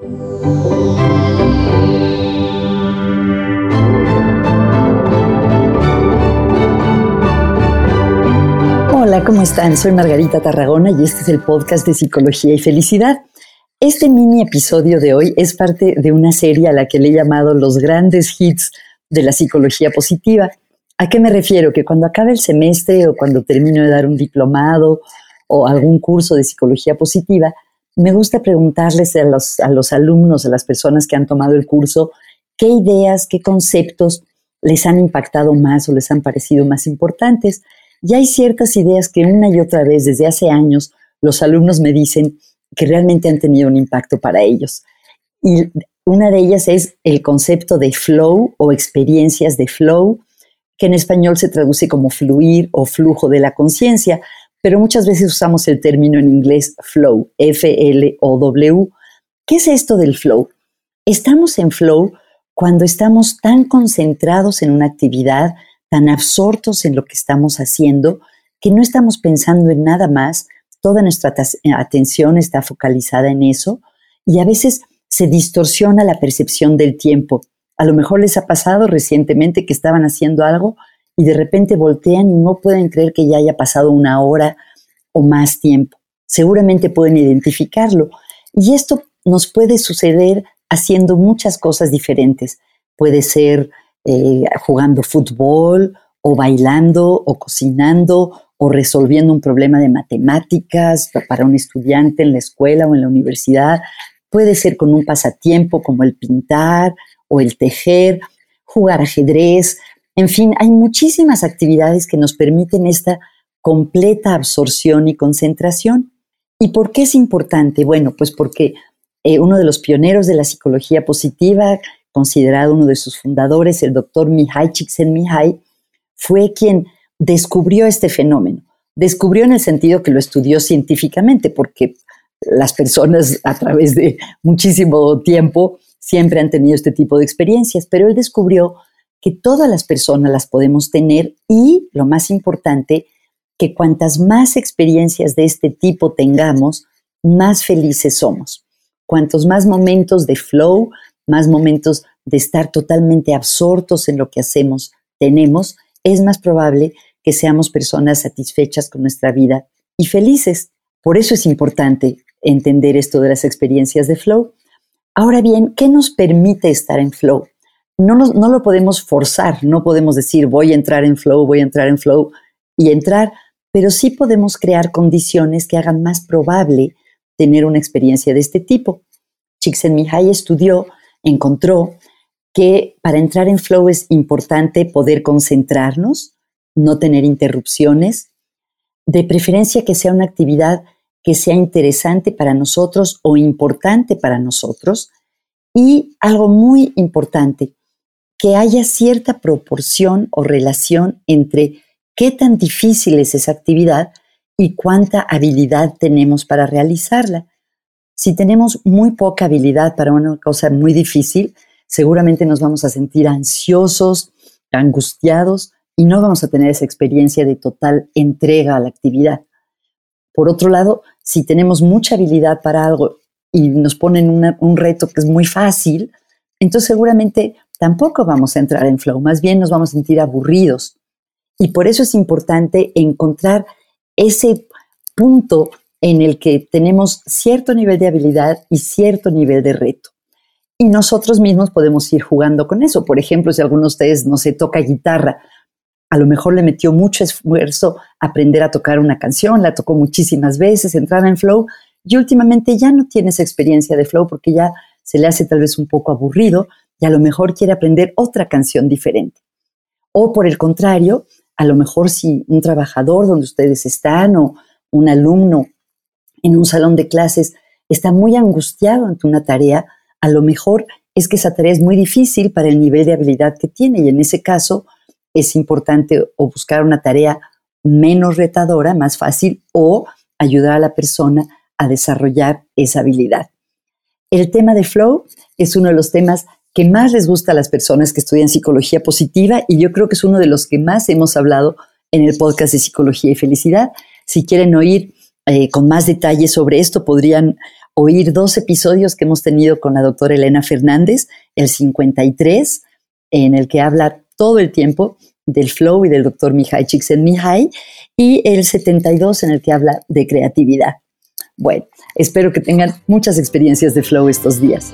Hola, ¿cómo están? Soy Margarita Tarragona y este es el podcast de Psicología y Felicidad. Este mini episodio de hoy es parte de una serie a la que le he llamado los grandes hits de la psicología positiva. ¿A qué me refiero? Que cuando acabe el semestre o cuando termino de dar un diplomado o algún curso de psicología positiva, me gusta preguntarles a los, alumnos, a las personas que han tomado el curso, qué ideas, qué conceptos les han impactado más o les han parecido más importantes. Y hay ciertas ideas que una y otra vez desde hace años los alumnos me dicen que realmente han tenido un impacto para ellos. Y una de ellas es el concepto de flow o experiencias de flow, que en español se traduce como fluir o flujo de la conciencia, pero muchas veces usamos el término en inglés flow, F-L-O-W. ¿Qué es esto del flow? Estamos en flow cuando estamos tan concentrados en una actividad, tan absortos en lo que estamos haciendo, que no estamos pensando en nada más, toda nuestra atención está focalizada en eso y a veces se distorsiona la percepción del tiempo. A lo mejor les ha pasado recientemente que estaban haciendo algo y de repente voltean y no pueden creer que ya haya pasado una hora o más tiempo. Seguramente pueden identificarlo. Y esto nos puede suceder haciendo muchas cosas diferentes. Puede ser eh, jugando fútbol o bailando o cocinando o resolviendo un problema de matemáticas para un estudiante en la escuela o en la universidad. Puede ser con un pasatiempo como el pintar o el tejer, jugar ajedrez. En fin, hay muchísimas actividades que nos permiten esta completa absorción y concentración. ¿Y por qué es importante? Bueno, pues porque eh, uno de los pioneros de la psicología positiva, considerado uno de sus fundadores, el doctor Mihai Csikszentmihalyi, fue quien descubrió este fenómeno. Descubrió en el sentido que lo estudió científicamente, porque las personas a través de muchísimo tiempo siempre han tenido este tipo de experiencias, pero él descubrió que todas las personas las podemos tener y, lo más importante, que cuantas más experiencias de este tipo tengamos, más felices somos. Cuantos más momentos de flow, más momentos de estar totalmente absortos en lo que hacemos tenemos, es más probable que seamos personas satisfechas con nuestra vida y felices. Por eso es importante entender esto de las experiencias de flow. Ahora bien, ¿qué nos permite estar en flow? No, no lo podemos forzar, no podemos decir voy a entrar en flow, voy a entrar en flow y entrar, pero sí podemos crear condiciones que hagan más probable tener una experiencia de este tipo. Csikszentmihalyi estudió, encontró que para entrar en flow es importante poder concentrarnos, no tener interrupciones, de preferencia que sea una actividad que sea interesante para nosotros o importante para nosotros. Y algo muy importante, que haya cierta proporción o relación entre qué tan difícil es esa actividad y cuánta habilidad tenemos para realizarla. Si tenemos muy poca habilidad para una cosa muy difícil, seguramente nos vamos a sentir ansiosos, angustiados y no vamos a tener esa experiencia de total entrega a la actividad. Por otro lado, si tenemos mucha habilidad para algo y nos ponen un reto que es muy fácil, entonces seguramente tampoco vamos a entrar en flow, más bien nos vamos a sentir aburridos. Y por eso es importante encontrar ese punto en el que tenemos cierto nivel de habilidad y cierto nivel de reto. Y nosotros mismos podemos ir jugando con eso. Por ejemplo, si alguno de ustedes no se toca guitarra, a lo mejor le metió mucho esfuerzo aprender a tocar una canción, la tocó muchísimas veces, entraba en flow y últimamente ya no tiene esa experiencia de flow porque ya se le hace tal vez un poco aburrido y a lo mejor quiere aprender otra canción diferente. O por el contrario, a lo mejor si un trabajador donde ustedes están o un alumno en un salón de clases está muy angustiado ante una tarea, a lo mejor es que esa tarea es muy difícil para el nivel de habilidad que tiene y en ese caso es importante o buscar una tarea menos retadora, más fácil, o ayudar a la persona a desarrollar esa habilidad. El tema de flow es uno de los temas que más les gusta a las personas que estudian psicología positiva y yo creo que es uno de los que más hemos hablado en el podcast de psicología y felicidad. Si quieren oír eh, con más detalles sobre esto, podrían oír dos episodios que hemos tenido con la doctora Elena Fernández, el 53, en el que habla todo el tiempo del flow y del doctor Mihai Csikszentmihalyi, y el 72 en el que habla de creatividad. Bueno, espero que tengan muchas experiencias de flow estos días.